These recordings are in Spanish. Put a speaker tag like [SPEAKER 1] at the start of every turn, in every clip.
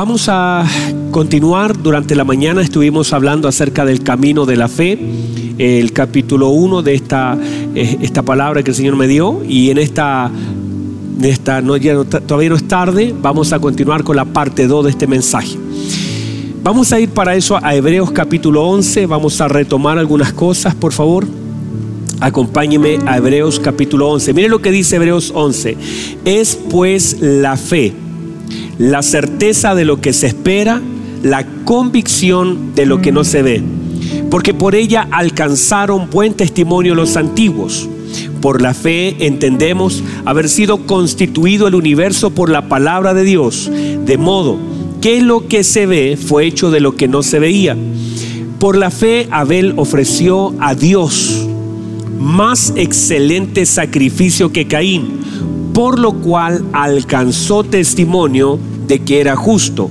[SPEAKER 1] Vamos a continuar. Durante la mañana estuvimos hablando acerca del camino de la fe, el capítulo 1 de esta, eh, esta palabra que el Señor me dio. Y en esta, esta todavía no es tarde, vamos a continuar con la parte 2 de este mensaje. Vamos a ir para eso a Hebreos capítulo 11. Vamos a retomar algunas cosas, por favor. Acompáñeme a Hebreos capítulo 11. Mire lo que dice Hebreos 11. Es pues la fe la certeza de lo que se espera, la convicción de lo que no se ve, porque por ella alcanzaron buen testimonio los antiguos. Por la fe entendemos haber sido constituido el universo por la palabra de Dios, de modo que lo que se ve fue hecho de lo que no se veía. Por la fe Abel ofreció a Dios más excelente sacrificio que Caín, por lo cual alcanzó testimonio de que era justo,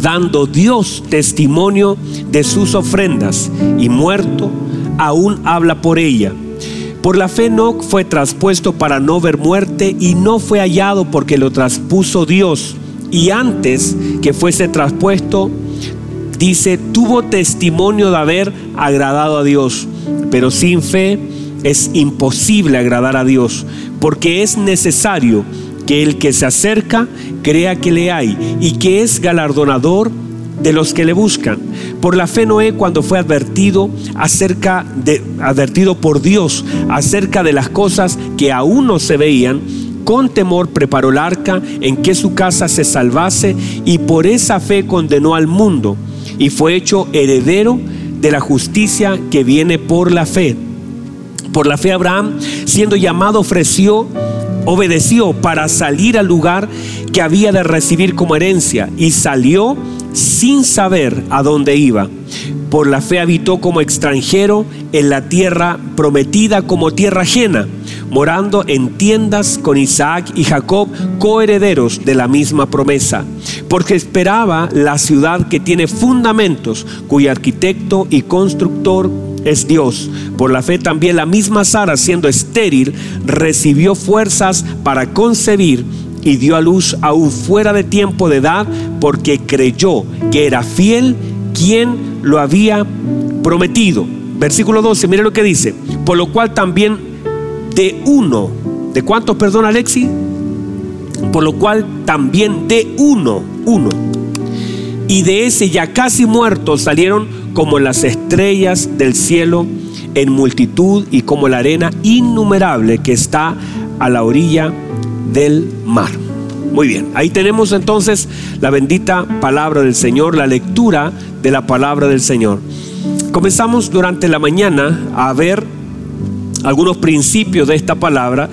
[SPEAKER 1] dando Dios testimonio de sus ofrendas, y muerto, aún habla por ella. Por la fe no fue traspuesto para no ver muerte y no fue hallado porque lo traspuso Dios. Y antes que fuese traspuesto, dice, tuvo testimonio de haber agradado a Dios. Pero sin fe es imposible agradar a Dios, porque es necesario que el que se acerca crea que le hay y que es galardonador de los que le buscan. Por la fe Noé cuando fue advertido acerca de advertido por Dios acerca de las cosas que aún no se veían, con temor preparó el arca en que su casa se salvase y por esa fe condenó al mundo y fue hecho heredero de la justicia que viene por la fe. Por la fe Abraham, siendo llamado, ofreció obedeció para salir al lugar que había de recibir como herencia y salió sin saber a dónde iba. Por la fe habitó como extranjero en la tierra prometida como tierra ajena, morando en tiendas con Isaac y Jacob, coherederos de la misma promesa, porque esperaba la ciudad que tiene fundamentos, cuyo arquitecto y constructor es Dios. Por la fe también la misma Sara, siendo estéril, recibió fuerzas para concebir y dio a luz aún fuera de tiempo de edad, porque creyó que era fiel quien lo había prometido. Versículo 12, mire lo que dice. Por lo cual también de uno, ¿de cuántos, perdón, Alexi? Por lo cual también de uno, uno. Y de ese ya casi muerto salieron como las estrellas del cielo en multitud y como la arena innumerable que está a la orilla del mar. Muy bien, ahí tenemos entonces la bendita palabra del Señor, la lectura de la palabra del Señor. Comenzamos durante la mañana a ver algunos principios de esta palabra.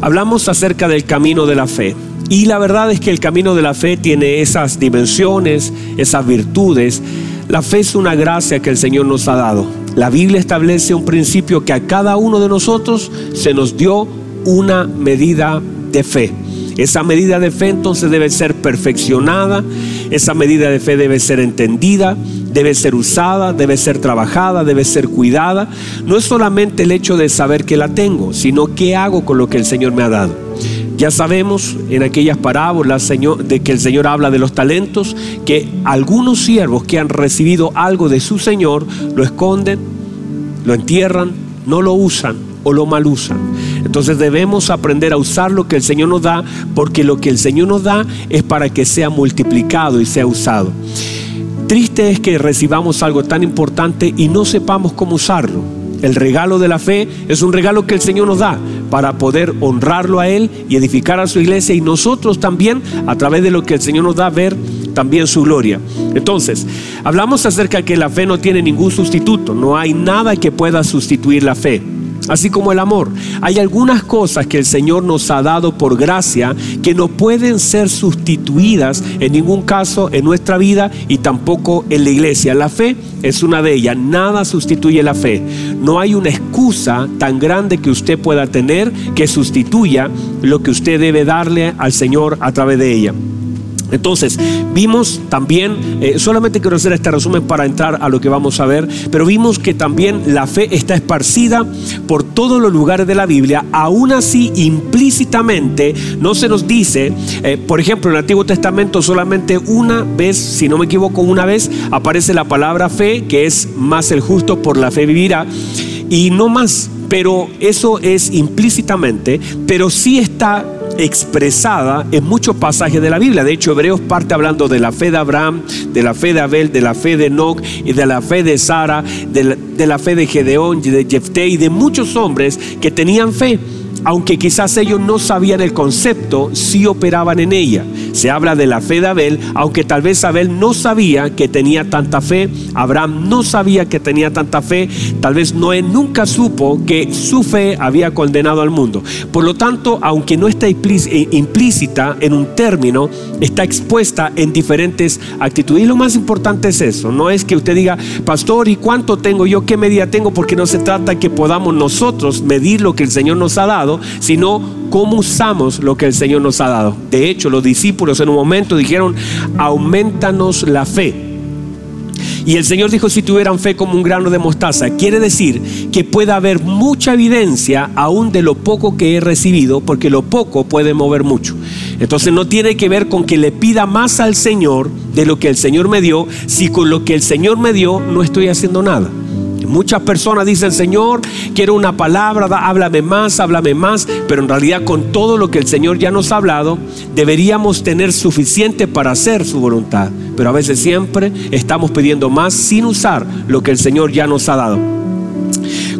[SPEAKER 1] Hablamos acerca del camino de la fe. Y la verdad es que el camino de la fe tiene esas dimensiones, esas virtudes la fe es una gracia que el Señor nos ha dado. La Biblia establece un principio que a cada uno de nosotros se nos dio una medida de fe. Esa medida de fe entonces debe ser perfeccionada, esa medida de fe debe ser entendida, debe ser usada, debe ser trabajada, debe ser cuidada. No es solamente el hecho de saber que la tengo, sino qué hago con lo que el Señor me ha dado. Ya sabemos en aquellas parábolas de que el Señor habla de los talentos, que algunos siervos que han recibido algo de su Señor lo esconden, lo entierran, no lo usan o lo mal usan. Entonces debemos aprender a usar lo que el Señor nos da, porque lo que el Señor nos da es para que sea multiplicado y sea usado. Triste es que recibamos algo tan importante y no sepamos cómo usarlo. El regalo de la fe es un regalo que el Señor nos da para poder honrarlo a Él y edificar a su iglesia y nosotros también a través de lo que el Señor nos da ver también su gloria. Entonces, hablamos acerca de que la fe no tiene ningún sustituto, no hay nada que pueda sustituir la fe así como el amor. Hay algunas cosas que el Señor nos ha dado por gracia que no pueden ser sustituidas en ningún caso en nuestra vida y tampoco en la iglesia. La fe es una de ellas, nada sustituye la fe. No hay una excusa tan grande que usted pueda tener que sustituya lo que usted debe darle al Señor a través de ella. Entonces, vimos también, eh, solamente quiero hacer este resumen para entrar a lo que vamos a ver, pero vimos que también la fe está esparcida por todos los lugares de la Biblia, aún así implícitamente no se nos dice, eh, por ejemplo, en el Antiguo Testamento solamente una vez, si no me equivoco, una vez aparece la palabra fe, que es más el justo por la fe vivirá, y no más, pero eso es implícitamente, pero sí está expresada en muchos pasajes de la Biblia. De hecho, Hebreos parte hablando de la fe de Abraham, de la fe de Abel, de la fe de Enoch y de la fe de Sara, de la, fe de Gedeón, y de Jefté y de muchos hombres que tenían fe aunque quizás ellos no sabían el concepto, sí operaban en ella. Se habla de la fe de Abel, aunque tal vez Abel no sabía que tenía tanta fe, Abraham no sabía que tenía tanta fe, tal vez Noé nunca supo que su fe había condenado al mundo. Por lo tanto, aunque no está eh, implícita en un término, está expuesta en diferentes actitudes. Y lo más importante es eso, no es que usted diga, pastor, ¿y cuánto tengo yo? ¿Qué medida tengo? Porque no se trata que podamos nosotros medir lo que el Señor nos ha dado sino cómo usamos lo que el Señor nos ha dado. De hecho, los discípulos en un momento dijeron, aumentanos la fe. Y el Señor dijo, si tuvieran fe como un grano de mostaza, quiere decir que puede haber mucha evidencia aún de lo poco que he recibido, porque lo poco puede mover mucho. Entonces no tiene que ver con que le pida más al Señor de lo que el Señor me dio, si con lo que el Señor me dio no estoy haciendo nada. Muchas personas dicen, Señor, quiero una palabra, háblame más, háblame más, pero en realidad con todo lo que el Señor ya nos ha hablado, deberíamos tener suficiente para hacer su voluntad. Pero a veces siempre estamos pidiendo más sin usar lo que el Señor ya nos ha dado.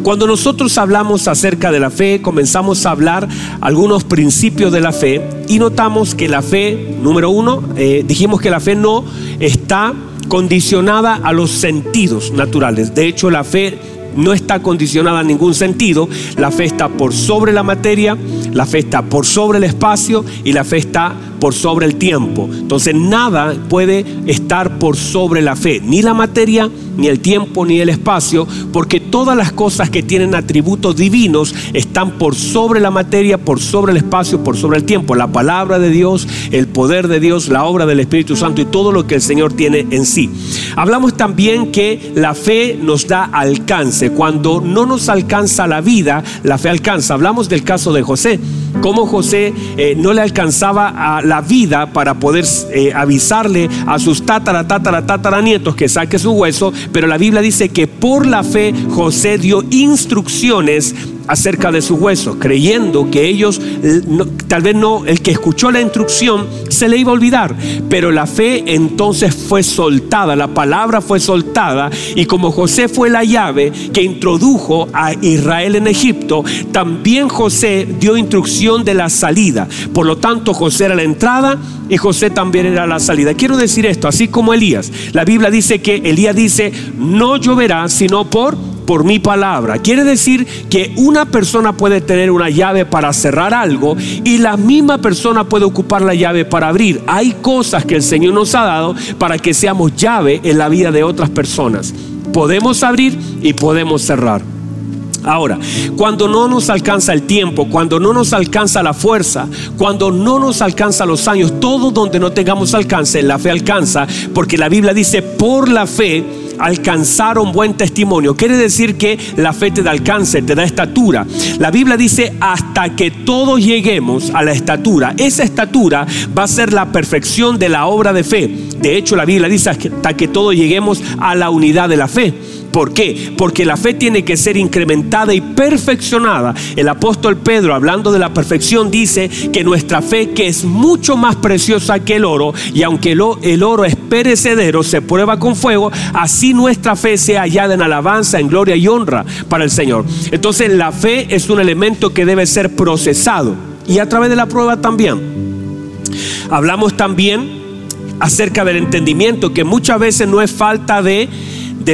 [SPEAKER 1] Cuando nosotros hablamos acerca de la fe, comenzamos a hablar algunos principios de la fe y notamos que la fe, número uno, eh, dijimos que la fe no está condicionada a los sentidos naturales. De hecho, la fe no está condicionada a ningún sentido. La fe está por sobre la materia, la fe está por sobre el espacio y la fe está por sobre el tiempo. Entonces nada puede estar por sobre la fe, ni la materia, ni el tiempo, ni el espacio, porque todas las cosas que tienen atributos divinos están por sobre la materia, por sobre el espacio, por sobre el tiempo. La palabra de Dios, el poder de Dios, la obra del Espíritu Santo y todo lo que el Señor tiene en sí. Hablamos también que la fe nos da alcance. Cuando no nos alcanza la vida, la fe alcanza. Hablamos del caso de José. Cómo José eh, no le alcanzaba a la vida para poder eh, avisarle a sus tatara, tatara, nietos que saque su hueso, pero la Biblia dice que por la fe José dio instrucciones acerca de su hueso, creyendo que ellos, tal vez no, el que escuchó la instrucción se le iba a olvidar, pero la fe entonces fue soltada, la palabra fue soltada y como José fue la llave que introdujo a Israel en Egipto, también José dio instrucción de la salida. Por lo tanto, José era la entrada y José también era la salida. Quiero decir esto, así como Elías. La Biblia dice que Elías dice, no lloverá sino por por mi palabra. Quiere decir que una persona puede tener una llave para cerrar algo y la misma persona puede ocupar la llave para abrir. Hay cosas que el Señor nos ha dado para que seamos llave en la vida de otras personas. Podemos abrir y podemos cerrar. Ahora, cuando no nos alcanza el tiempo, cuando no nos alcanza la fuerza, cuando no nos alcanza los años, todo donde no tengamos alcance, la fe alcanza, porque la Biblia dice, por la fe alcanzaron buen testimonio. Quiere decir que la fe te da alcance, te da estatura. La Biblia dice hasta que todos lleguemos a la estatura. Esa estatura va a ser la perfección de la obra de fe. De hecho, la Biblia dice hasta que todos lleguemos a la unidad de la fe. ¿Por qué? Porque la fe tiene que ser incrementada y perfeccionada. El apóstol Pedro, hablando de la perfección, dice que nuestra fe, que es mucho más preciosa que el oro, y aunque el oro es perecedero, se prueba con fuego, así nuestra fe sea hallada en alabanza, en gloria y honra para el Señor. Entonces la fe es un elemento que debe ser procesado y a través de la prueba también. Hablamos también acerca del entendimiento, que muchas veces no es falta de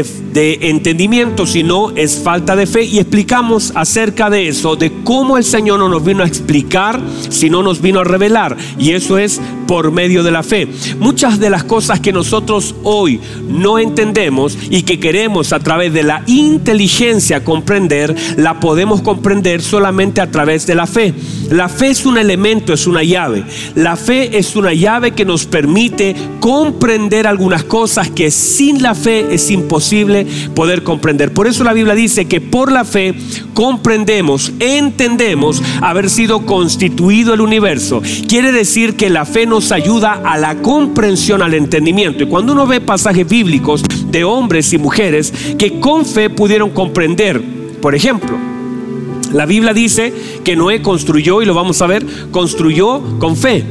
[SPEAKER 1] de, entendimiento, sino es falta de fe. Y explicamos acerca de eso, de cómo el Señor no nos vino a explicar, sino nos vino a revelar. Y eso es por medio de la fe. Muchas de las cosas que nosotros hoy no entendemos y que queremos a través de la inteligencia comprender, la podemos comprender solamente a través de la fe. La fe es un elemento, es una llave. La fe es una llave que nos permite comprender algunas cosas que sin la fe es imposible poder comprender. Por eso la Biblia dice que por la fe comprendemos, entendemos haber sido constituido el universo. Quiere decir que la fe nos ayuda a la comprensión, al entendimiento. Y cuando uno ve pasajes bíblicos de hombres y mujeres que con fe pudieron comprender, por ejemplo, la Biblia dice que Noé construyó, y lo vamos a ver, construyó con fe.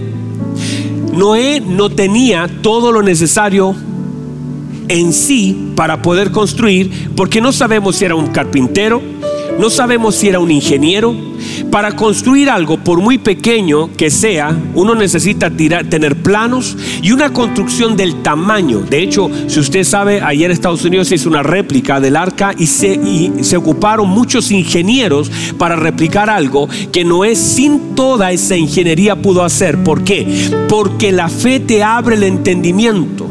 [SPEAKER 1] Noé no tenía todo lo necesario en sí para poder construir, porque no sabemos si era un carpintero, no sabemos si era un ingeniero. Para construir algo, por muy pequeño que sea, uno necesita tener planos y una construcción del tamaño. De hecho, si usted sabe, ayer en Estados Unidos se hizo una réplica del arca y se, ocuparon muchos ingenieros para replicar algo que no es sin toda esa ingeniería pudo hacer. ¿Por qué? Porque la fe te abre el entendimiento.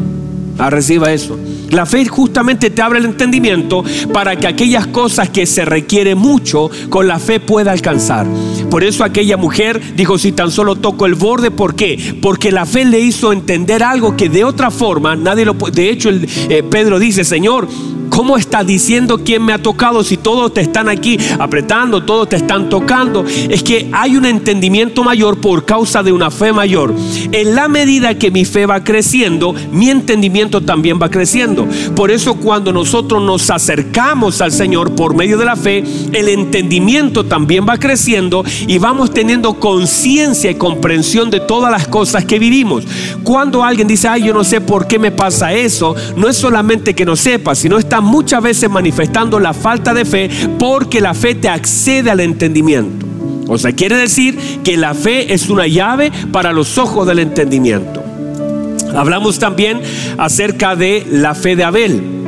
[SPEAKER 1] Ah, reciba eso. La fe justamente te abre el entendimiento para que aquellas cosas que se requiere mucho con la fe pueda alcanzar. Por eso aquella mujer dijo, si tan solo toco el borde, ¿por qué? Porque la fe le hizo entender algo que de otra forma nadie lo puede. De hecho, eh, Pedro dice, Señor, ¿Cómo estás diciendo quién me ha tocado si todos te están aquí apretando, todos te están tocando? Es que hay un entendimiento mayor por causa de una fe mayor. En la medida que mi fe va creciendo, mi entendimiento también va creciendo. Por eso cuando nosotros nos acercamos al Señor por medio de la fe, el entendimiento también va creciendo y vamos teniendo conciencia y comprensión de todas las cosas que vivimos. Cuando alguien dice, ay, yo no sé por qué me pasa eso, no es solamente que no sepa, sino está muchas veces manifestando la falta de fe porque la fe te accede al entendimiento. O sea, quiere decir que la fe es una llave para los ojos del entendimiento. Hablamos también acerca de la fe de Abel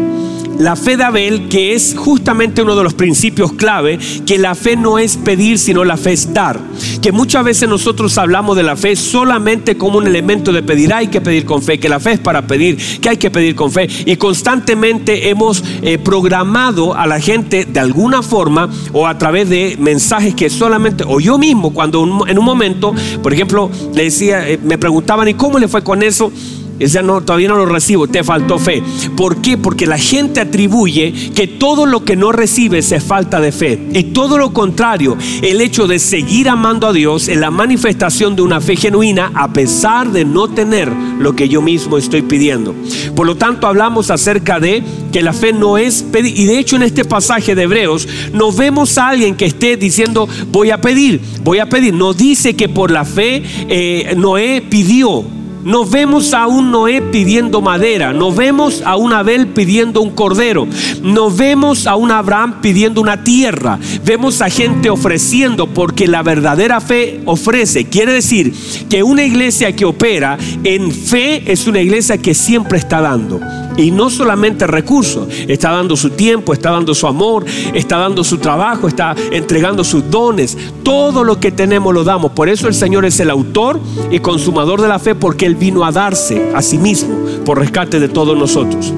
[SPEAKER 1] la fe de Abel, que es justamente uno de los principios clave, que la fe no es pedir, sino la fe es dar. Que muchas veces nosotros hablamos de la fe solamente como un elemento de pedir, hay que pedir con fe, que la fe es para pedir, que hay que pedir con fe. Y constantemente hemos eh, programado a la gente de alguna forma o a través de mensajes que solamente, o yo mismo, cuando en un momento, por ejemplo, le decía, eh, me preguntaban, ¿y cómo le fue con eso? Ese no, todavía no lo recibo, te faltó fe. ¿Por qué? Porque la gente atribuye que todo lo que no recibes es falta de fe. Y todo lo contrario, el hecho de seguir amando a Dios es la manifestación de una fe genuina a pesar de no tener lo que yo mismo estoy pidiendo. Por lo tanto, hablamos acerca de que la fe no es pedir. Y de hecho en este pasaje de Hebreos no vemos a alguien que esté diciendo voy a pedir, voy a pedir. No dice que por la fe eh, Noé pidió nos vemos a un Noé pidiendo madera, nos vemos a un Abel pidiendo un cordero, nos vemos a un Abraham pidiendo una tierra, vemos a gente ofreciendo porque la verdadera fe ofrece. Quiere decir que una iglesia que opera en fe es una iglesia que siempre está dando. Y no solamente recursos, está dando su tiempo, está dando su amor, está dando su trabajo, está entregando sus dones. Todo lo que tenemos lo damos. Por eso el Señor es el autor y consumador de la fe, porque Él vino a darse a sí mismo por rescate de todos nosotros.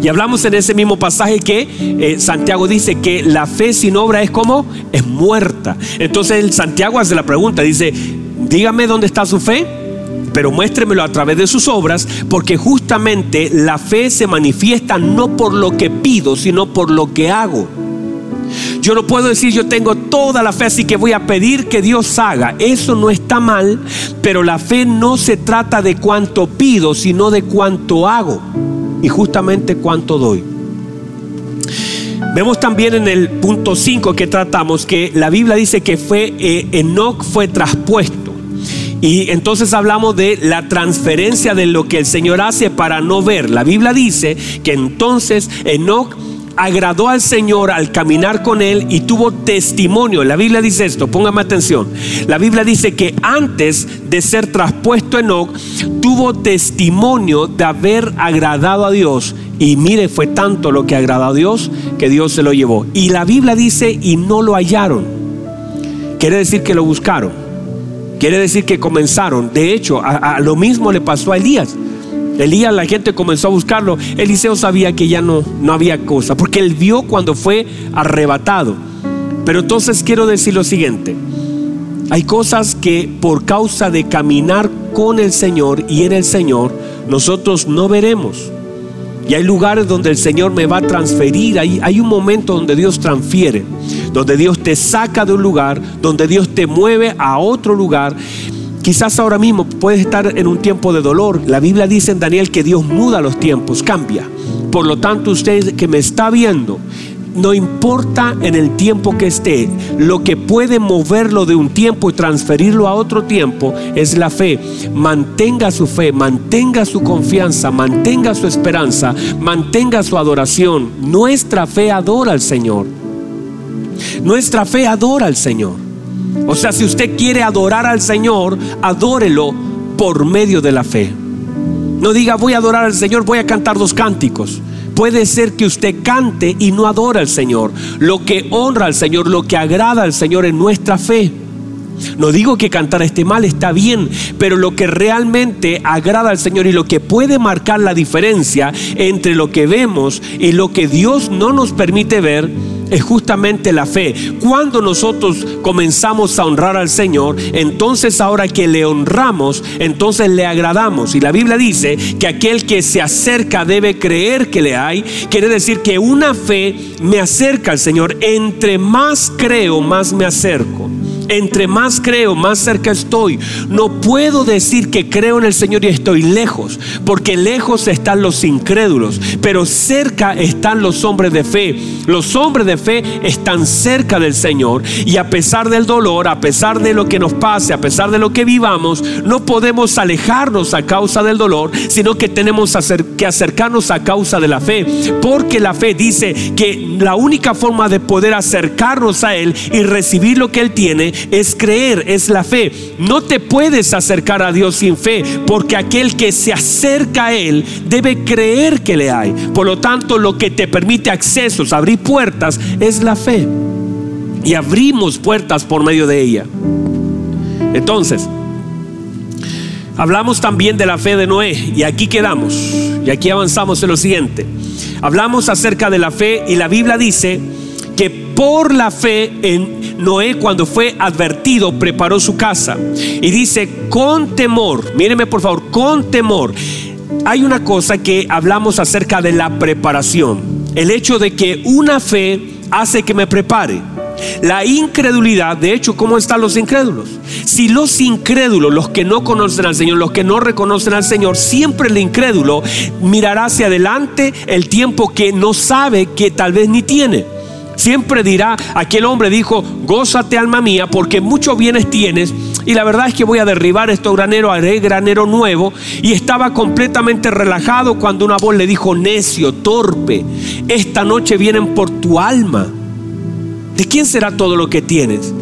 [SPEAKER 1] Y hablamos en ese mismo pasaje que eh, Santiago dice que la fe sin obra es como es muerta. Entonces Santiago hace la pregunta, dice, dígame dónde está su fe pero muéstremelo a través de sus obras, porque justamente la fe se manifiesta no por lo que pido, sino por lo que hago. Yo no puedo decir yo tengo toda la fe, así que voy a pedir que Dios haga. Eso no está mal, pero la fe no se trata de cuánto pido, sino de cuánto hago y justamente cuánto doy. Vemos también en el punto 5 que tratamos que la Biblia dice que fue eh, Enoch fue traspuesto. Y entonces hablamos de la transferencia de lo que el Señor hace para no ver. La Biblia dice que entonces Enoch agradó al Señor al caminar con Él y tuvo testimonio. La Biblia dice esto, póngame atención. La Biblia dice que antes de ser traspuesto Enoch, tuvo testimonio de haber agradado a Dios. Y mire, fue tanto lo que agradó a Dios que Dios se lo llevó. Y la Biblia dice, y no lo hallaron. Quiere decir que lo buscaron Quiere decir que comenzaron. De hecho, a, lo mismo le pasó a Elías. Elías, la gente comenzó a buscarlo. Eliseo sabía que ya no, no había cosa, porque él vio cuando fue arrebatado. Pero entonces quiero decir lo siguiente. Hay cosas que por causa de caminar con el Señor y en el Señor, nosotros no veremos. Y hay lugares donde el Señor me va a transferir. Hay, hay un momento donde Dios transfiere, donde Dios te saca de un lugar, donde Dios te mueve a otro lugar. Quizás ahora mismo puedes estar en un tiempo de dolor. La Biblia dice en Daniel que Dios muda los tiempos, cambia. Por lo tanto, usted que me está viendo, no importa en el tiempo que esté, lo que puede moverlo de un tiempo y transferirlo a otro tiempo es la fe. Mantenga su fe, mantenga su confianza, mantenga su esperanza, mantenga su adoración. Nuestra fe adora al Señor. Nuestra fe adora al Señor. O sea, si usted quiere adorar al Señor, adórelo por medio de la fe. No diga voy a adorar al Señor, voy a cantar dos cánticos. Puede ser que usted cante y no adora al Señor. Lo que honra al Señor, lo que agrada al Señor es nuestra fe. No digo que cantar esté mal, está bien, pero lo que realmente agrada al Señor y lo que puede marcar la diferencia entre lo que vemos y lo que Dios no nos permite ver es justamente la fe. Cuando nosotros comenzamos a honrar al Señor, entonces ahora que le honramos, entonces le agradamos. Y la Biblia dice que aquel que se acerca debe creer que le hay. Quiere decir que una fe me acerca al Señor. Entre más creo, más me acerco. Entre más creo, más cerca estoy. No puedo decir que creo en el Señor y estoy lejos, porque lejos están los incrédulos, pero cerca están los hombres de fe. Los hombres de fe están cerca del Señor y a pesar del dolor, a pesar de lo que nos pase, a pesar de lo que vivamos, no podemos alejarnos a causa del dolor, sino que tenemos que acercarnos a causa de la fe, porque la fe dice que la única forma de poder acercarnos a Él y recibir lo que Él tiene es creer, es la fe. No te puedes acercar a Dios sin fe, porque aquel que se acerca a Él debe creer que le hay. Por lo tanto, lo que te permite accesos, abrir puertas, es la fe. Y abrimos puertas por medio de ella. Entonces, hablamos también de la fe de Noé, y aquí quedamos, y aquí avanzamos en lo siguiente. Hablamos acerca de la fe y la Biblia dice que por la fe en Noé cuando fue advertido preparó su casa. Y dice, con temor, míreme por favor, con temor. Hay una cosa que hablamos acerca de la preparación. El hecho de que una fe hace que me prepare. La incredulidad, de hecho, ¿cómo están los incrédulos? Si los incrédulos, los que no conocen al Señor, los que no reconocen al Señor, siempre el incrédulo mirará hacia adelante el tiempo que no sabe que tal vez ni tiene. Siempre dirá, aquel hombre dijo, gózate alma mía, porque muchos bienes tienes. Y la verdad es que voy a derribar este granero, haré granero nuevo. Y estaba completamente relajado cuando una voz le dijo, necio, torpe, esta noche vienen por tu alma. ¿De quién será todo lo que tienes?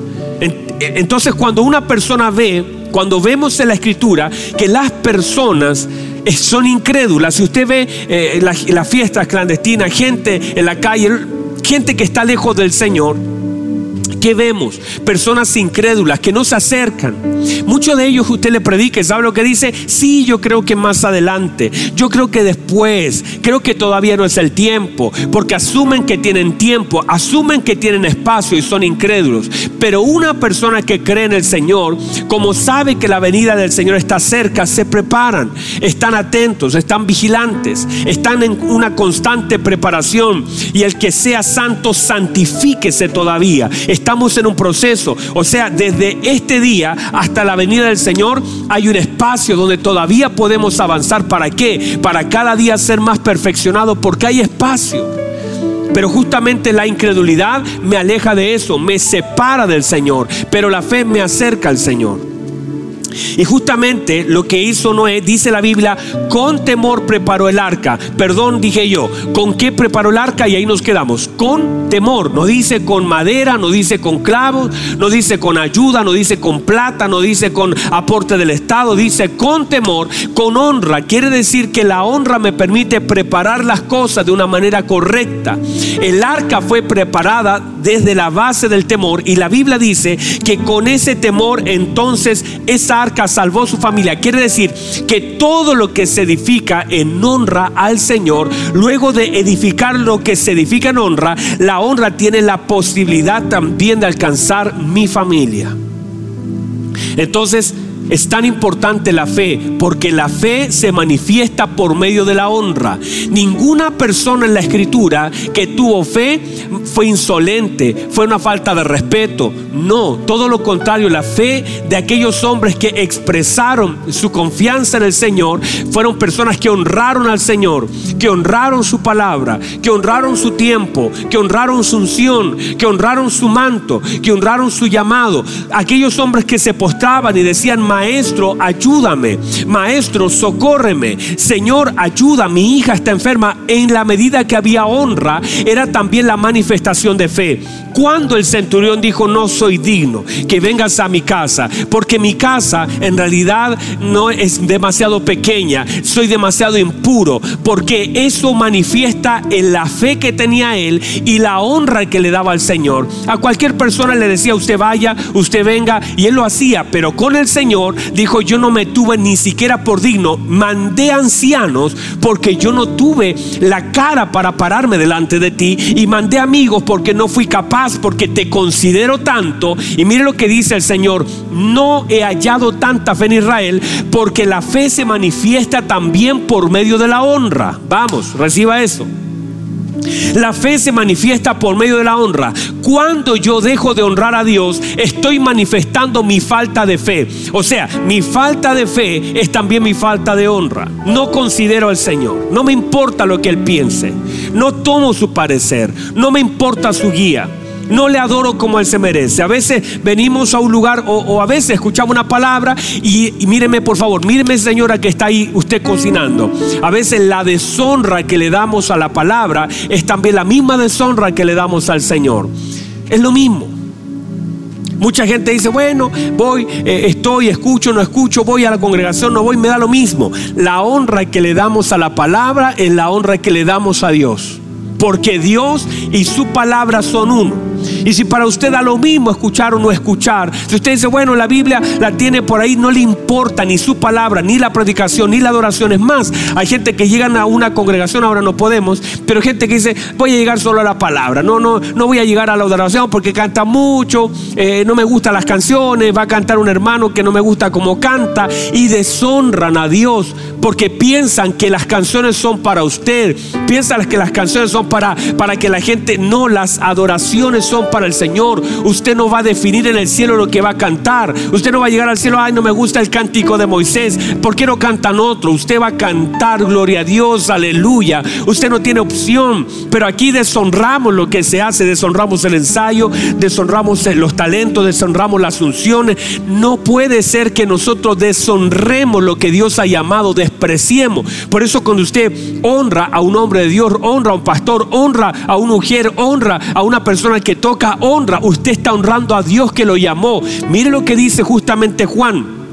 [SPEAKER 1] Entonces cuando una persona ve, cuando vemos en la escritura que las personas eh, son incrédulas, si usted ve eh, las fiestas clandestinas, gente en la calle, gente que está lejos del Señor, ¿qué vemos? Personas incrédulas que no se acercan. Muchos de ellos usted le predique, ¿sabe lo que dice? Sí, yo creo que más adelante, yo creo que después, creo que todavía no es el tiempo, porque asumen que tienen tiempo, asumen que tienen espacio y son incrédulos. Pero una persona que cree en el Señor, como sabe que la venida del Señor está cerca, se preparan, están atentos, están vigilantes, están en una constante preparación. Y el que sea santo, santifíquese todavía. Estamos en un proceso. O sea, desde este día hasta la venida del Señor hay un espacio donde todavía podemos avanzar. ¿Para qué? Para cada día ser más perfeccionado porque hay espacio. Pero justamente la incredulidad me aleja de eso, me separa del Señor. Pero la fe me acerca al Señor. Y justamente lo que hizo Noé, dice la Biblia, con temor preparó el arca. Perdón, dije yo, ¿con qué preparó el arca? Y ahí nos quedamos. Con temor. No dice con madera, no dice con clavos, no dice con ayuda, no dice con plata, no dice con aporte del Estado, dice con temor, con honra. Quiere decir que la honra me permite preparar las cosas de una manera correcta. El arca fue preparada desde la base del temor y la Biblia dice que con ese temor entonces esa arca salvó su familia. Quiere decir que todo lo que se edifica en honra al Señor, luego de edificar lo que se edifica en honra, la honra tiene la posibilidad también de alcanzar mi familia. Entonces, es tan importante la fe porque la fe se manifiesta por medio de la honra. Ninguna persona en la escritura que tuvo fe fue insolente, fue una falta de respeto. No, todo lo contrario, la fe de aquellos hombres que expresaron su confianza en el Señor fueron personas que honraron al Señor, que honraron su palabra, que honraron su tiempo, que honraron su unción, que honraron su manto, que honraron su llamado. Aquellos hombres que se postraban y decían, maestro, ayúdame, maestro, socórreme, Señor, ayuda, mi hija está enferma. En la medida que había honra, era también la manifestación de fe. Cuando el centurión dijo, no soy digno, que vengas a mi casa, porque mi casa en realidad no es demasiado pequeña, soy demasiado impuro, porque eso manifiesta en la fe que tenía él y la honra que le daba al Señor. A cualquier persona le decía, usted vaya, usted venga, y él lo hacía, pero con el Señor dijo, yo no me tuve ni siquiera por digno, mandé ancianos porque yo no tuve la cara para pararme delante de ti y mandé amigos porque no fui capaz, porque te considero tanto. Y mire lo que dice el Señor, no he hallado tanta fe en Israel porque la fe se manifiesta también por medio de la honra. Vamos, reciba eso. La fe se manifiesta por medio de la honra. Cuando yo dejo de honrar a Dios, estoy manifestando mi falta de fe. O sea, mi falta de fe es también mi falta de honra. No considero al Señor. No me importa lo que Él piense. No tomo su parecer. No me importa su guía no le adoro como él se merece. A veces venimos a un lugar o, a veces escuchamos una palabra y, míreme por favor, míreme señora que está ahí usted cocinando. A veces la deshonra que le damos a la palabra es también la misma deshonra que le damos al Señor. Es lo mismo. Mucha gente dice, bueno, voy, eh, estoy, escucho, no escucho, voy a la congregación, no voy, me da lo mismo. La honra que le damos a la palabra es la honra que le damos a Dios. Porque Dios y su palabra son uno. Y si para usted da lo mismo escuchar o no escuchar, si usted dice, bueno, la Biblia la tiene por ahí, no le importa ni su palabra, ni la predicación, ni la adoración. Es más, hay gente que llegan a una congregación, ahora no podemos, pero gente que dice, voy a llegar solo a la palabra, no, no, no voy a llegar a la adoración porque canta mucho, eh, no me gustan las canciones, va a cantar un hermano que no me gusta como canta y deshonran a Dios porque piensan que las canciones son para usted, piensan que las canciones son para, para que la gente, no, las adoraciones son para el Señor. Usted no va a definir en el cielo lo que va a cantar. Usted no va a llegar al cielo, ay, no me gusta el cántico de Moisés. ¿Por qué no cantan otro? Usted va a cantar, gloria a Dios, aleluya. Usted no tiene opción. Pero aquí deshonramos lo que se hace, deshonramos el ensayo, deshonramos los talentos, deshonramos las unciones. No puede ser que nosotros deshonremos lo que Dios ha llamado, despreciemos. Por eso cuando usted honra a un hombre de Dios, honra a un pastor, honra a una mujer, honra a una persona que toca honra, usted está honrando a Dios que lo llamó. Mire lo que dice justamente Juan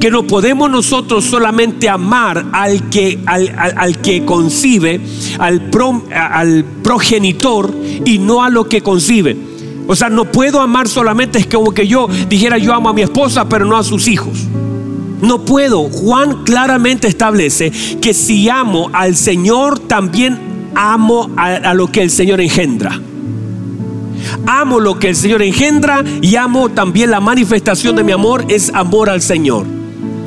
[SPEAKER 1] que no podemos nosotros solamente amar al que, al, que concibe, al, al progenitor y no a lo que concibe. O sea, no puedo amar solamente es como que yo dijera yo amo a mi esposa, pero no a sus hijos. No puedo. Juan claramente establece que si amo al Señor, también amo a lo que el Señor engendra. Amo lo que el Señor engendra y amo también la manifestación de mi amor es amor al Señor.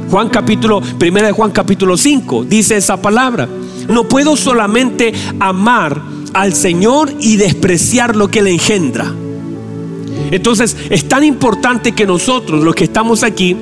[SPEAKER 1] Juan capítulo, primera de Juan capítulo 5, dice esa palabra. No puedo solamente amar al Señor y despreciar lo que Él engendra. Entonces es tan importante que nosotros, los que estamos aquí,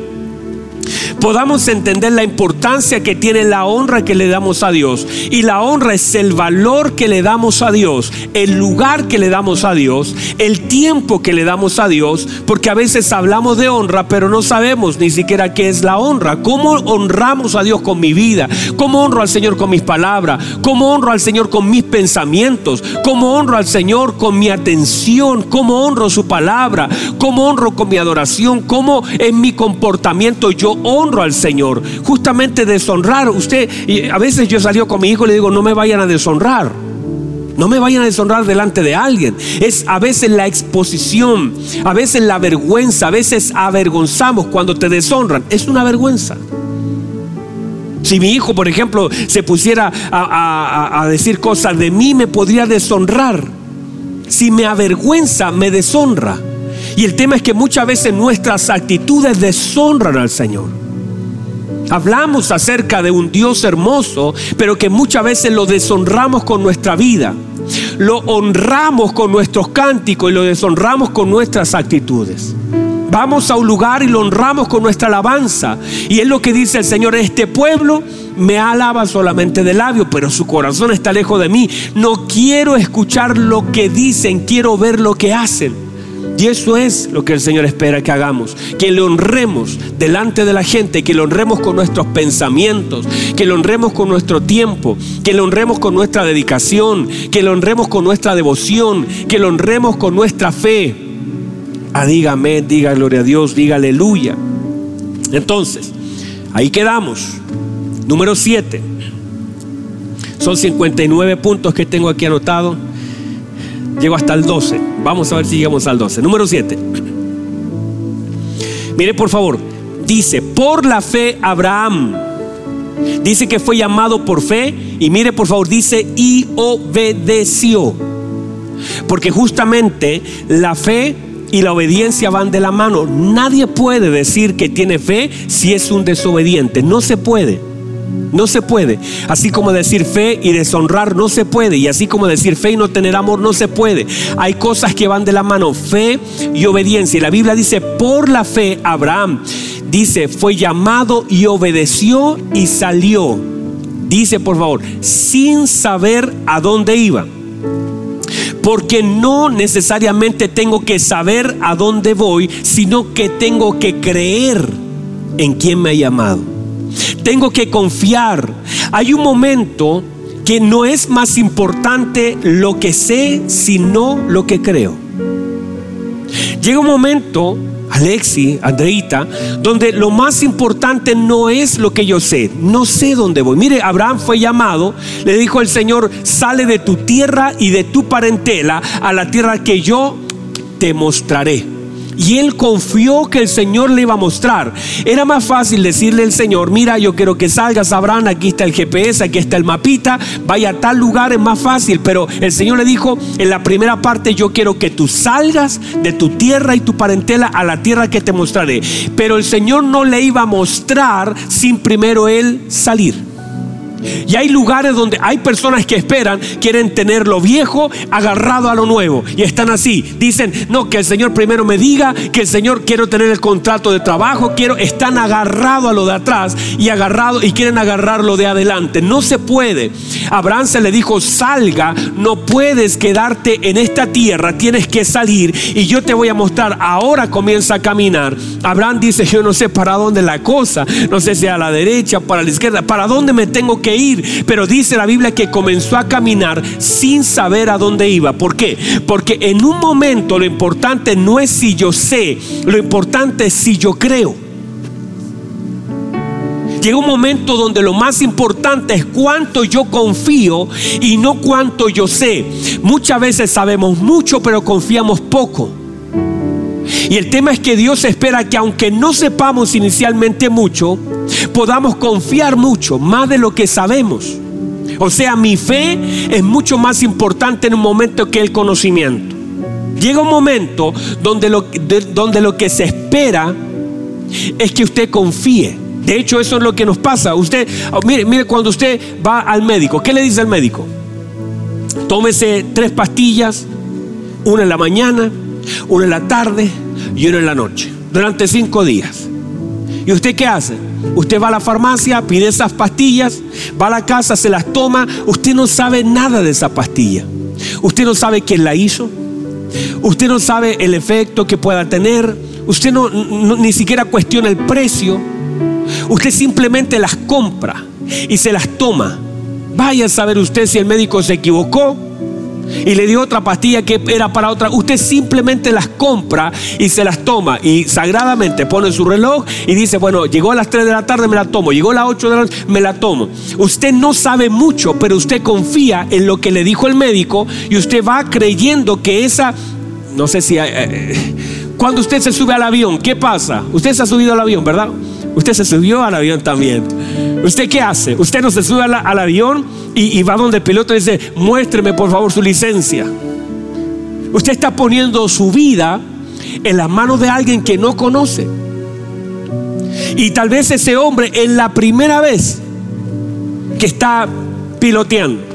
[SPEAKER 1] podamos entender la importancia que tiene la honra que le damos a Dios. Y la honra es el valor que le damos a Dios, el lugar que le damos a Dios, el tiempo que le damos a Dios, porque a veces hablamos de honra, pero no sabemos ni siquiera qué es la honra. ¿Cómo honramos a Dios con mi vida? ¿Cómo honro al Señor con mis palabras? ¿Cómo honro al Señor con mis pensamientos? ¿Cómo honro al Señor con mi atención? ¿Cómo honro su palabra? ¿Cómo honro con mi adoración? ¿Cómo en mi comportamiento yo honro al Señor? Justamente deshonrar. Usted, y a veces yo salí con mi hijo y le digo, no me vayan a deshonrar. No me vayan a deshonrar delante de alguien. Es a veces la exposición, a veces la vergüenza, a veces avergonzamos cuando te deshonran. Es una vergüenza. Si mi hijo, por ejemplo, se pusiera a, a, decir cosas de mí, me podría deshonrar. Si me avergüenza, me deshonra. Y el tema es que muchas veces nuestras actitudes deshonran al Señor. Hablamos acerca de un Dios hermoso, pero que muchas veces lo deshonramos con nuestra vida. Lo honramos con nuestros cánticos y lo deshonramos con nuestras actitudes. Vamos a un lugar y lo honramos con nuestra alabanza. Y es lo que dice el Señor, este pueblo me alaba solamente de labio, pero su corazón está lejos de mí. No quiero escuchar lo que dicen, quiero ver lo que hacen. Y eso es lo que el Señor espera que hagamos, que le honremos delante de la gente, que le honremos con nuestros pensamientos, que le honremos con nuestro tiempo, que le honremos con nuestra dedicación, que le honremos con nuestra devoción, que le honremos con nuestra fe. Ah, dígame, diga gloria a Dios, diga aleluya. Entonces, ahí quedamos. Número 7. Son 59 puntos que tengo aquí anotados. Llego hasta el 12. Vamos a ver si llegamos al 12. Número 7. Mire por favor. Dice, por la fe Abraham. Dice que fue llamado por fe. Y mire por favor, dice, y obedeció. Porque justamente la fe y la obediencia van de la mano. Nadie puede decir que tiene fe si es un desobediente. No se puede. No se puede. Así como decir fe y deshonrar no se puede. Y así como decir fe y no tener amor no se puede. Hay cosas que van de la mano, fe y obediencia. Y la Biblia dice, por la fe Abraham, dice, fue llamado y obedeció y salió. Dice, por favor, sin saber a dónde iba. Porque no necesariamente tengo que saber a dónde voy, sino que tengo que creer en quien me ha llamado. Tengo que confiar. Hay un momento que no es más importante lo que sé, sino lo que creo. Llega un momento, Alexi, Andreita, donde lo más importante no es lo que yo sé, no sé dónde voy. Mire, Abraham fue llamado, le dijo el Señor, sale de tu tierra y de tu parentela a la tierra que yo te mostraré. Y él confió que el Señor le iba a mostrar. Era más fácil decirle al Señor, mira, yo quiero que salgas, Abraham, aquí está el GPS, aquí está el mapita, vaya a tal lugar, es más fácil. Pero el Señor le dijo, en la primera parte yo quiero que tú salgas de tu tierra y tu parentela a la tierra que te mostraré. Pero el Señor no le iba a mostrar sin primero él salir. Y hay lugares donde hay personas que esperan, quieren tener lo viejo agarrado a lo nuevo. Y están así. Dicen, no, que el Señor primero me diga, que el Señor quiero tener el contrato de trabajo, quiero, están agarrados a lo de atrás y agarrado y quieren agarrar lo de adelante. No se puede. Abraham se le dijo, salga, no puedes quedarte en esta tierra, tienes que salir y yo te voy a mostrar. Ahora comienza a caminar. Abraham dice, yo no sé para dónde la cosa, no sé si a la derecha, para la izquierda, para dónde me tengo que ir, pero dice la Biblia que comenzó a caminar sin saber a dónde iba. ¿Por qué? Porque en un momento lo importante no es si yo sé, lo importante es si yo creo. Llega un momento donde lo más importante es cuánto yo confío y no cuánto yo sé. Muchas veces sabemos mucho, pero confiamos poco. Y el tema es que Dios espera que aunque no sepamos inicialmente mucho, podamos confiar mucho, más de lo que sabemos. O sea, mi fe es mucho más importante en un momento que el conocimiento. Llega un momento donde lo, donde lo que se espera es que usted confíe. De hecho, eso es lo que nos pasa. Usted, oh, mire, mire, cuando usted va al médico, ¿qué le dice al médico? Tómese tres pastillas, una en la mañana, una en la tarde y una en la noche, durante cinco días. ¿Y usted qué hace? usted va a la farmacia, pide esas pastillas, va a la casa, se las toma, usted no sabe nada de esa pastilla. Usted no sabe quién la hizo. Usted no sabe el efecto que pueda tener. Usted no, ni siquiera cuestiona el precio. Usted simplemente las compra y se las toma. Vaya a saber usted si el médico se equivocó y le dio otra pastilla que era para otra. Usted simplemente las compra y se las toma y sagradamente pone su reloj y dice, bueno, llegó a las 3 de la tarde, me la tomo, llegó a las 8 de la noche, me la tomo. Usted no sabe mucho, pero usted confía en lo que le dijo el médico y usted va creyendo que esa, no sé si... Eh, eh, cuando usted se sube al avión, ¿qué pasa? Usted se ha subido al avión, ¿verdad? Usted se subió al avión también. ¿Usted qué hace? Usted no se sube al, avión y, va donde el piloto y dice, muéstreme por favor su licencia. Usted está poniendo su vida en las manos de alguien que no conoce. Y tal vez ese hombre es la primera vez que está piloteando.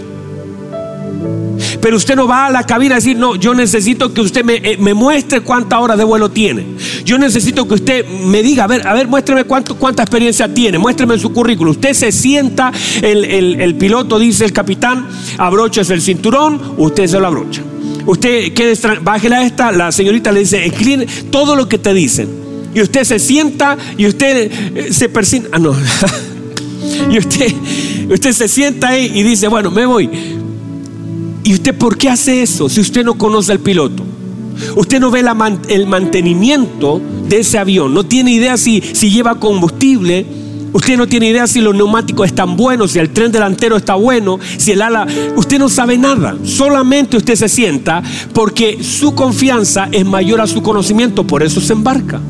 [SPEAKER 1] Pero usted no va a la cabina a decir, no, yo necesito que usted eh, me, muestre cuántas horas de vuelo tiene. Yo necesito que usted me diga, a ver, a ver, muéstreme cuánto, cuánta experiencia tiene, muéstreme su currículum. Usted se sienta, el, piloto dice, el capitán, abroches el cinturón, usted se lo abrocha. Usted quede, bájela esta, la señorita le dice, escribe todo lo que te dicen. Y usted se sienta y usted eh, se persina. Ah, no. y usted, usted se sienta ahí y dice, bueno, me voy. ¿Y usted por qué hace eso si usted no conoce al piloto? Usted no ve el mantenimiento de ese avión, no tiene idea si, si lleva combustible, usted no tiene idea si los neumáticos están buenos, si el tren delantero está bueno, si el ala... Usted no sabe nada, solamente usted se sienta porque su confianza es mayor a su conocimiento, por eso se embarca.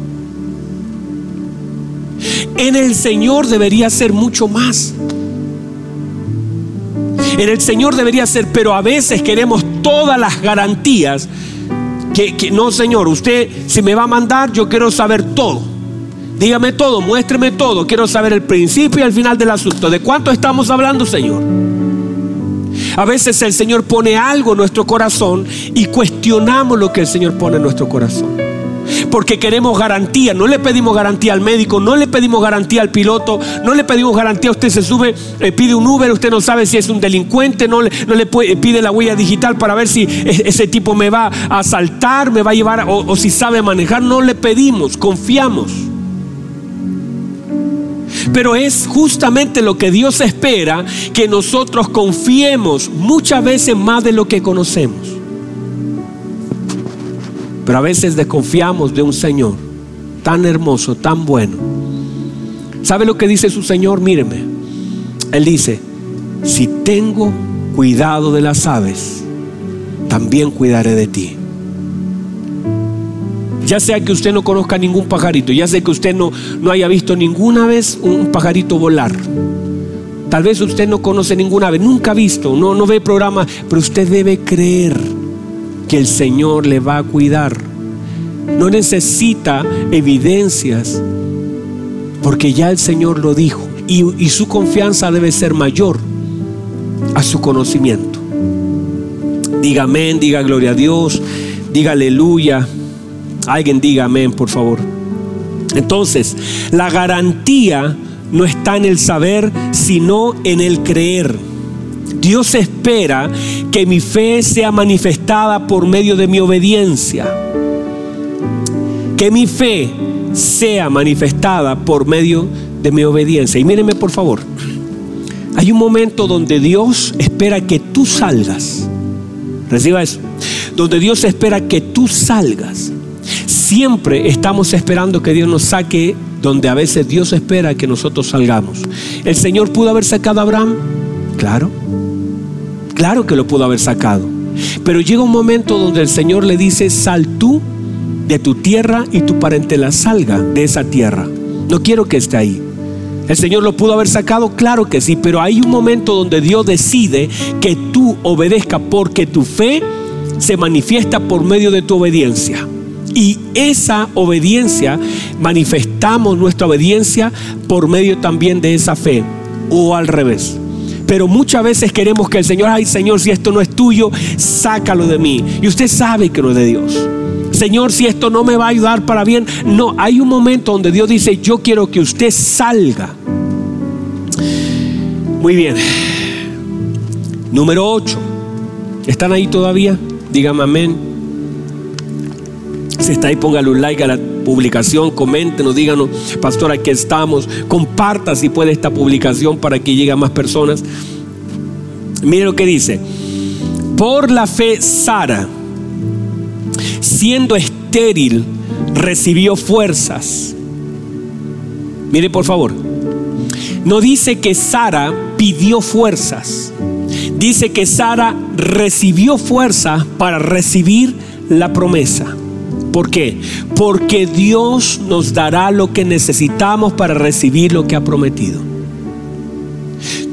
[SPEAKER 1] En el Señor debería ser mucho más. En el Señor debería ser, pero a veces queremos todas las garantías. Que, no, Señor, usted si me va a mandar, yo quiero saber todo. Dígame todo, muéstreme todo. Quiero saber el principio y el final del asunto. ¿De cuánto estamos hablando, Señor? A veces el Señor pone algo en nuestro corazón y cuestionamos lo que el Señor pone en nuestro corazón porque queremos garantía. No le pedimos garantía al médico, no le pedimos garantía al piloto, no le pedimos garantía. Usted se sube, eh, pide un Uber, usted no sabe si es un delincuente, no le, le pide la huella digital para ver si ese tipo me va a asaltar, me va a llevar o si sabe manejar. No le pedimos, confiamos. Pero es justamente lo que Dios espera, que nosotros confiemos muchas veces más de lo que conocemos. Pero a veces desconfiamos de un Señor tan hermoso, tan bueno. ¿Sabe lo que dice su Señor? Míreme. Él dice, si tengo cuidado de las aves, también cuidaré de ti. Ya sea que usted no conozca ningún pajarito, ya sea que usted no, no haya visto ninguna vez un pajarito volar. Tal vez usted no conoce ninguna ave, nunca ha visto, no, no ve programa, pero usted debe creer que el Señor le va a cuidar. No necesita evidencias, porque ya el Señor lo dijo. Y, su confianza debe ser mayor a su conocimiento. Diga amén, diga gloria a Dios, diga aleluya. Alguien diga amén, por favor. Entonces, la garantía no está en el saber, sino en el creer. Dios espera que mi fe sea manifestada por medio de mi obediencia. Que mi fe sea manifestada por medio de mi obediencia. Y mírenme por favor, hay un momento donde Dios espera que tú salgas. Reciba eso. Donde Dios espera que tú salgas. Siempre estamos esperando que Dios nos saque donde a veces Dios espera que nosotros salgamos. ¿El Señor pudo haber sacado a Abraham? Claro. Claro que lo pudo haber sacado. Pero llega un momento donde el Señor le dice, sal tú de tu tierra y tu parentela salga de esa tierra. No quiero que esté ahí. ¿El Señor lo pudo haber sacado? Claro que sí, pero hay un momento donde Dios decide que tú obedezcas porque tu fe se manifiesta por medio de tu obediencia. Y esa obediencia, manifestamos nuestra obediencia por medio también de esa fe, o al revés. Pero muchas veces queremos que el Señor, ay Señor, si esto no es tuyo, sácalo de mí. Y usted sabe que no es de Dios. Señor, si esto no me va a ayudar para bien. No, hay un momento donde Dios dice, yo quiero que usted salga. Muy bien. Número 8. ¿Están ahí todavía? Dígame amén. Si está ahí, póngale un like a la publicación, coméntenos, díganos, pastor, aquí estamos. Comparta si puede esta publicación para que llegue a más personas. Mire lo que dice. Por la fe, Sara, siendo estéril, recibió fuerzas. Mire por favor. No dice que Sara pidió fuerzas. Dice que Sara recibió fuerzas para recibir la promesa. ¿Por qué? Porque Dios nos dará lo que necesitamos para recibir lo que ha prometido.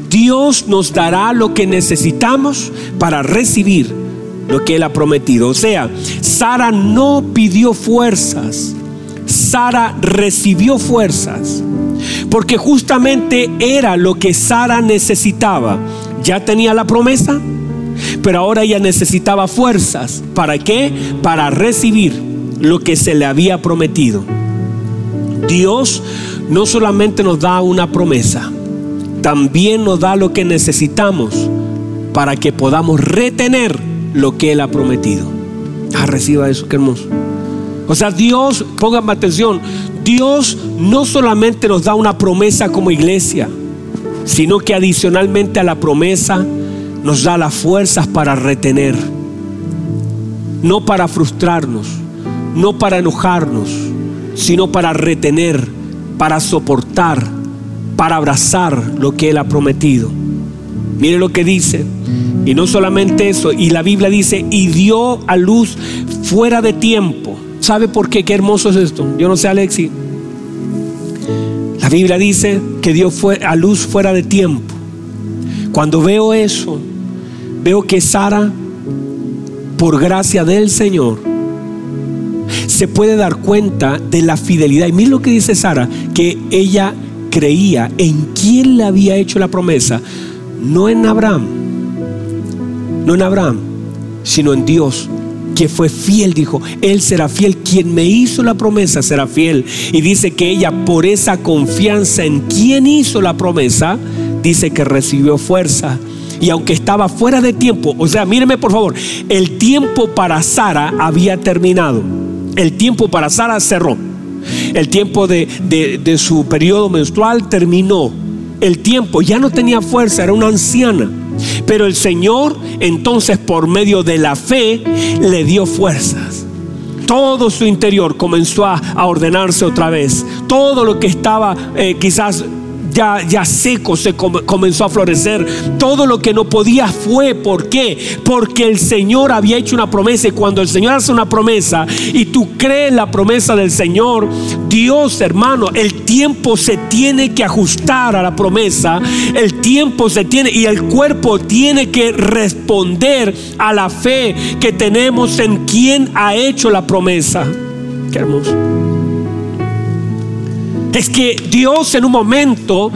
[SPEAKER 1] Dios nos dará lo que necesitamos para recibir lo que Él ha prometido. O sea, Sara no pidió fuerzas, Sara recibió fuerzas, porque justamente era lo que Sara necesitaba. Ya tenía la promesa, pero ahora ella necesitaba fuerzas. ¿Para qué? Para recibir lo que se le había prometido. Dios no solamente nos da una promesa, también nos da lo que necesitamos para que podamos retener lo que Él ha prometido. Ah, reciba eso, qué hermoso. O sea, Dios, pónganme atención, Dios no solamente nos da una promesa como iglesia, sino que adicionalmente a la promesa nos da las fuerzas para retener, no para frustrarnos no para enojarnos, sino para retener, para soportar, para abrazar lo que Él ha prometido. Mire lo que dice. Y no solamente eso, y la Biblia dice, y dio a luz fuera de tiempo. ¿Sabe por qué? Qué hermoso es esto. Yo no sé, Alexi. La Biblia dice que dio a luz fuera de tiempo. Cuando veo eso, veo que Sara, por gracia del Señor, se puede dar cuenta de la fidelidad. Y mira lo que dice Sara, que ella creía en quién le había hecho la promesa, no en Abraham, no en Abraham, sino en Dios que fue fiel, dijo, Él será fiel, quien me hizo la promesa será fiel. Y dice que ella por esa confianza en quien hizo la promesa, dice que recibió fuerza. Y aunque estaba fuera de tiempo, o sea, míreme por favor, el tiempo para Sara había terminado. El tiempo para Sara cerró. El tiempo de, su periodo menstrual terminó. El tiempo ya no tenía fuerza, era una anciana. Pero el Señor entonces por medio de la fe le dio fuerzas. Todo su interior comenzó a, ordenarse otra vez. Todo lo que estaba eh, quizás ya, seco se comenzó a florecer. Todo lo que no podía fue, ¿por qué? Porque el Señor había hecho una promesa y cuando el Señor hace una promesa y tú crees la promesa del Señor, Dios hermano, el tiempo se tiene que ajustar a la promesa, el tiempo se tiene y el cuerpo tiene que responder a la fe que tenemos en quien ha hecho la promesa. Qué hermoso es que Dios en un momento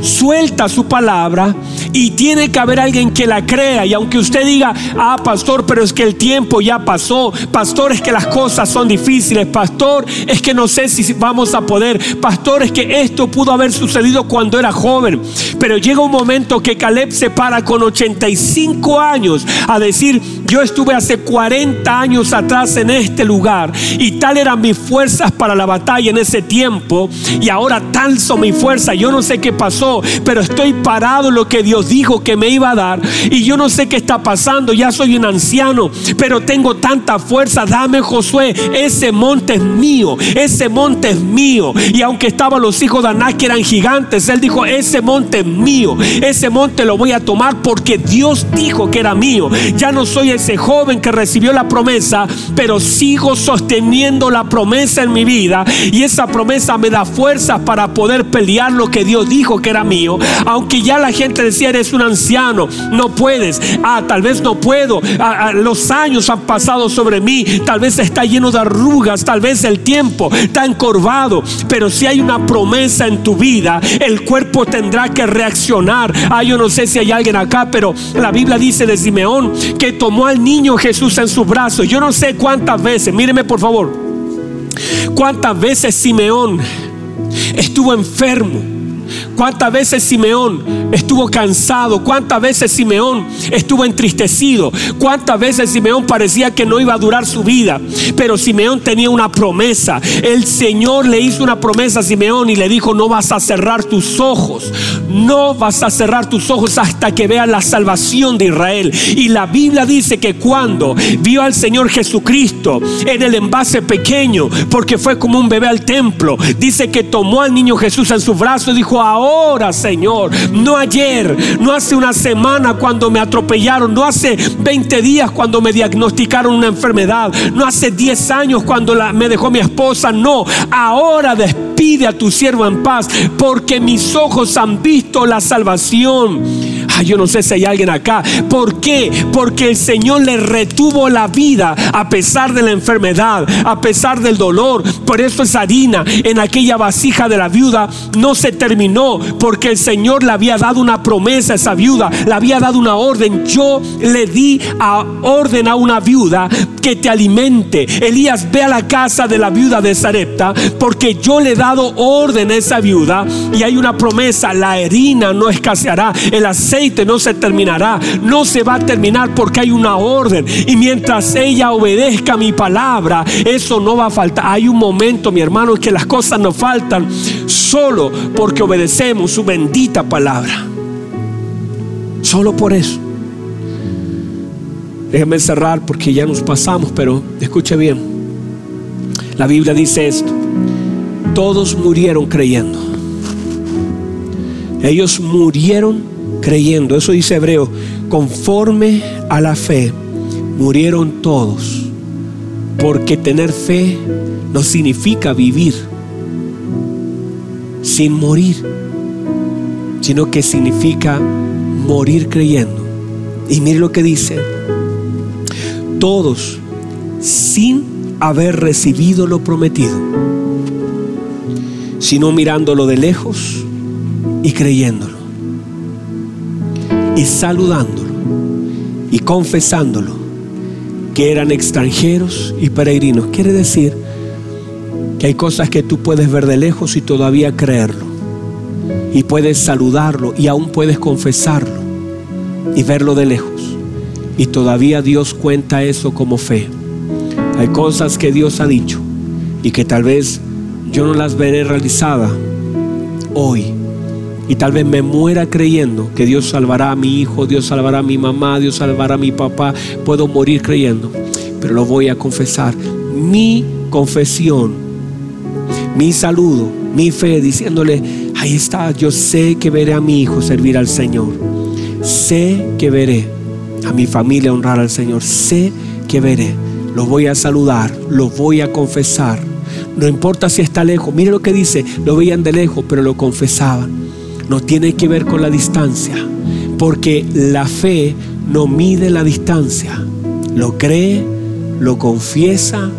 [SPEAKER 1] suelta su palabra y tiene que haber alguien que la crea. Y aunque usted diga, ah, pastor, pero es que el tiempo ya pasó, pastor, es que las cosas son difíciles, pastor, es que no sé si vamos a poder, pastor, es que esto pudo haber sucedido cuando era joven. Pero llega un momento que Caleb se para con 85 años a decir, yo estuve hace 40 años atrás en este lugar y tal eran mis fuerzas para la batalla en ese tiempo y ahora tal son mis fuerzas. Yo no sé qué pasó, pero estoy parado en lo que Dios dijo que me iba a dar y yo no sé qué está pasando. Ya soy un anciano, pero tengo tanta fuerza. Dame Josué, ese monte es mío, ese monte es mío. Y aunque estaban los hijos de Aná que eran gigantes, él dijo, ese monte es mío, ese monte lo voy a tomar porque Dios dijo que era mío. Ya no soy ese joven que recibió la promesa, pero sigo sosteniendo la promesa en mi vida y esa promesa me da fuerza para poder pelear lo que Dios dijo que era mío. Aunque ya la gente decía, eres un anciano, no puedes, ah, tal vez no puedo, ah, ah, los años han pasado sobre mí, tal vez está lleno de arrugas, tal vez el tiempo está encorvado, pero si hay una promesa en tu vida, el cuerpo tendrá que reaccionar. Ah, yo no sé si hay alguien acá, pero la Biblia dice de Simeón que tomó al niño Jesús en sus brazos. Yo no sé cuántas veces, míreme por favor, cuántas veces Simeón estuvo enfermo ¿Cuántas veces Simeón estuvo cansado? ¿Cuántas veces Simeón estuvo entristecido? ¿Cuántas veces Simeón parecía que no iba a durar su vida? Pero Simeón tenía una promesa. El Señor le hizo una promesa a Simeón y le dijo, no vas a cerrar tus ojos. No vas a cerrar tus ojos hasta que veas la salvación de Israel. Y la Biblia dice que cuando vio al Señor Jesucristo en el envase pequeño, porque fue como un bebé al templo, dice que tomó al niño Jesús en sus brazos y dijo, ahora, Señor. No ayer, no hace una semana cuando me atropellaron, no hace 20 días cuando me diagnosticaron una enfermedad, no hace 10 años cuando me dejó mi esposa, no. Ahora despide a tu siervo en paz, porque mis ojos han visto la salvación yo no sé si hay alguien acá. ¿Por qué? Porque el Señor le retuvo la vida a pesar de la enfermedad, a pesar del dolor. Por eso esa harina en aquella vasija de la viuda no se terminó, porque el Señor le había dado una promesa a esa viuda, le había dado una orden. Yo le di a orden a una viuda que te alimente. Elías, ve a la casa de la viuda de Sarepta, porque yo le he dado orden a esa viuda y hay una promesa, la harina no escaseará, el aceite no se terminará, no se va a terminar porque hay una orden. Y mientras ella obedezca mi palabra, eso no va a faltar. Hay un momento, mi hermano, que las cosas nos faltan solo porque obedecemos su bendita palabra. Solo por eso. Déjeme cerrar porque ya nos pasamos, pero escuche bien. La Biblia dice esto. Todos murieron creyendo. Ellos murieron creyendo. Eso dice Hebreo, conforme a la fe murieron todos. Porque tener fe no significa vivir sin morir, sino que significa morir creyendo. Y mire lo que dice, todos sin haber recibido lo prometido, sino mirándolo de lejos y creyéndolo y saludándolo y confesándolo que eran extranjeros y peregrinos. Quiere decir que hay cosas que tú puedes ver de lejos y todavía creerlo. Y puedes saludarlo y aún puedes confesarlo y verlo de lejos. Y todavía Dios cuenta eso como fe. Hay cosas que Dios ha dicho y que tal vez yo no las veré realizadas hoy y tal vez me muera creyendo que Dios salvará a mi hijo, Dios salvará a mi mamá, Dios salvará a mi papá. Puedo morir creyendo, pero lo voy a confesar. Mi confesión, mi saludo, mi fe, diciéndole, ahí está, yo sé que veré a mi hijo servir al Señor. Sé que veré a mi familia honrar al Señor. Sé que veré. Lo voy a saludar, lo voy a confesar. No importa si está lejos. Mire lo que dice. Lo veían de lejos, pero lo confesaban no tiene que ver con la distancia, porque la fe no mide la distancia, lo cree, lo confiesa,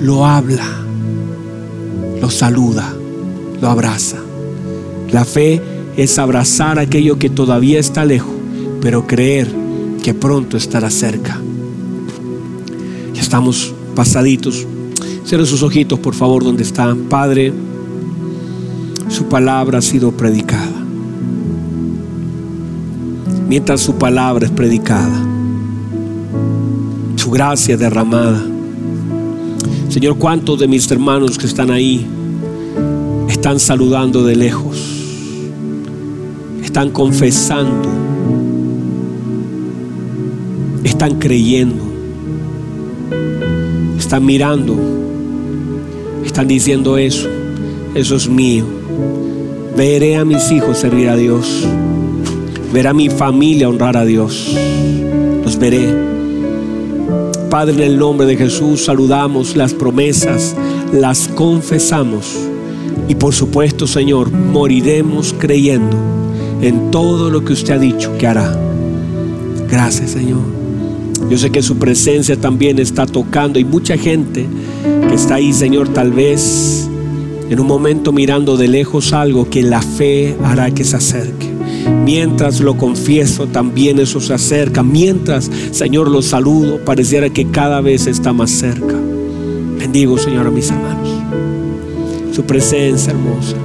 [SPEAKER 1] lo habla, lo saluda, lo abraza. La fe es abrazar aquello que todavía está lejos, pero creer que pronto estará cerca. Ya estamos pasaditos. Cierren sus ojitos, por favor, donde están. Padre, su palabra ha sido predicada. Mientras su palabra es predicada, su gracia derramada. Señor, ¿cuántos de mis hermanos que están ahí están saludando de lejos? Están confesando. Están creyendo. Están mirando. Están diciendo eso. Eso es mío. Veré a mis hijos servir a Dios. Veré a mi familia honrar a Dios. Los veré. Padre, en el nombre de Jesús saludamos las promesas, las confesamos. Y por supuesto, Señor, moriremos creyendo en todo lo que usted ha dicho que hará. Gracias, Señor. Yo sé que su presencia también está tocando y mucha gente que está ahí, Señor, tal vez En un momento mirando de lejos algo que la fe hará que se acerque. Mientras lo confieso, también eso se acerca. Mientras, Señor, lo saludo, pareciera que cada vez está más cerca. Bendigo, Señor, a mis hermanos. Su presencia hermosa.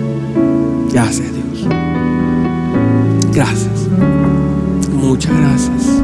[SPEAKER 1] Gracias, Dios. Gracias. Muchas gracias.